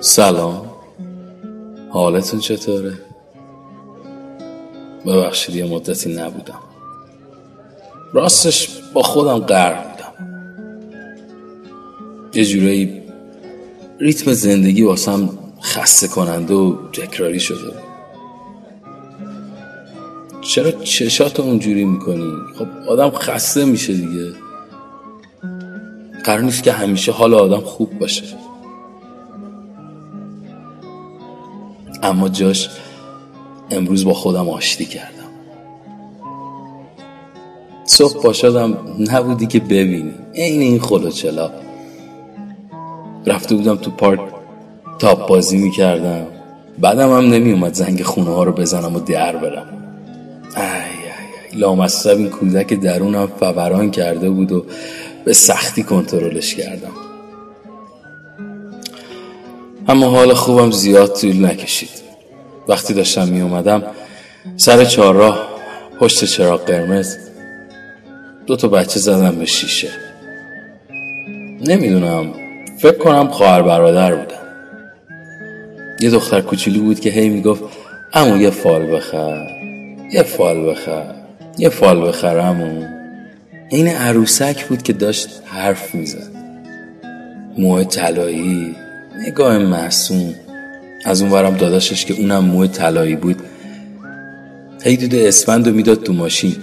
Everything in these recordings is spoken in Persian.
سلام. حالتون چطوره؟ ببخشید یه مدتی نبودم. راستش با خودم قرار بودم. یه جورایی ریتم زندگی واسم خسته کننده و تکراری شده چرا چشات اونجوری می‌کنی؟ خب آدم خسته میشه دیگه. قرار نیست که همیشه حال آدم خوب باشه. اما جاش امروز با خودم آشتی کردم. صبح باشدم نبودی که ببینی. عین این خلوچلا رفته بودم تو پارک تاپ بازی می‌کردم. بعدم هم نمی اومد زنگ خونه ها رو بزنم و در برم. لامصب این کودک درونم فوران کرده بود و به سختی کنترلش کردم. اما حال خوبم زیاد طول نکشید. وقتی داشتم می اومدم سر چهارراه پشت چراغ قرمز دو تا بچه زدم به شیشه. نمی‌دونم فکر کنم خواهر برادر بودن. یه دختر کوچولو بود که هی می‌گفت امو یه فال بخر یه فال بخر. یه فال بخر امو این عروسک بود که داشت حرف می‌زد. موه طلایی نگاه معصوم. از اون ورم داداشش که اونم موه طلایی بود. هی دود اسفند رو می‌داد تو ماشین.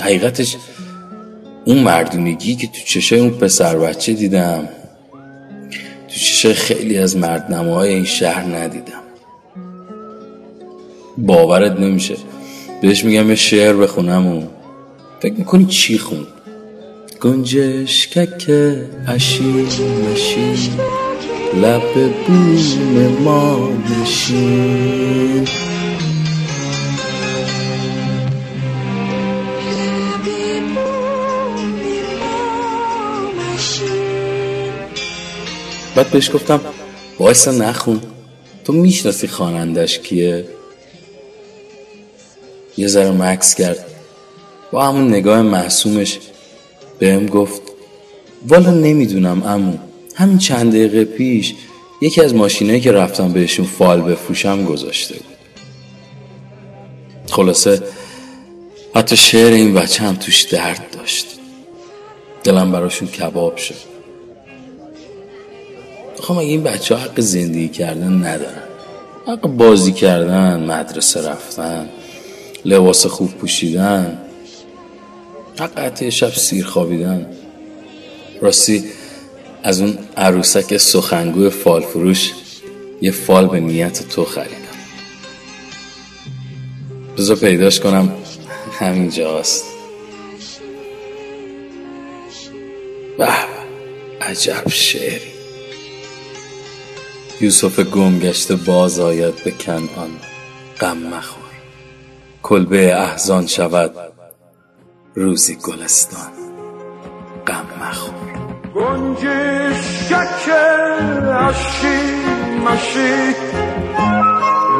حقیقتش اون مردونگی که تو چشای اون پسر بچه دیدم تو چشای خیلی از مردنماهای این شهر ندیدم. باورت نمیشه. بهش میگم یه شعر بخونم و فکر می‌کنی چی خون؟ گنجش ککه اشی مشی لب بوم ما نشین. بعد بهش گفتم وایسا نخون. تو می‌شناسی خانندش کیه؟ یه ذره مکس کرد. با همون نگاه محسومش بهم گفت والا نمی‌دونم امو همین چند دقیقه پیش یکی از ماشینایی که رفتم بهشون فال بفروشم گذاشته بود. خلاصه حتی شعر این بچه هم توش درد داشت. دلم براشون کباب شد. خب اگه این بچه حق زندگی کردن ندارن؟ حق بازی کردن مدرسه رفتن. لباس خوب پوشیدن. حتی شب سیر خوابیدن. راستی از اون عروسک سخنگوی فال فروش یه فال به نیت تو خریدم. بذار پیداش کنم همینجاست به عجب شعری. یوسف گم گشته باز آید به کنعان. غم مخور. کلبه احزان شود. روزی گلستان. غم مخور. گنجشکک اشی مشی.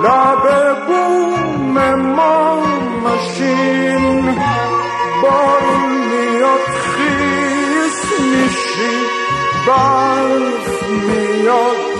لب بوم ما مشین. بارون میاد خیس میشی. برف میاد.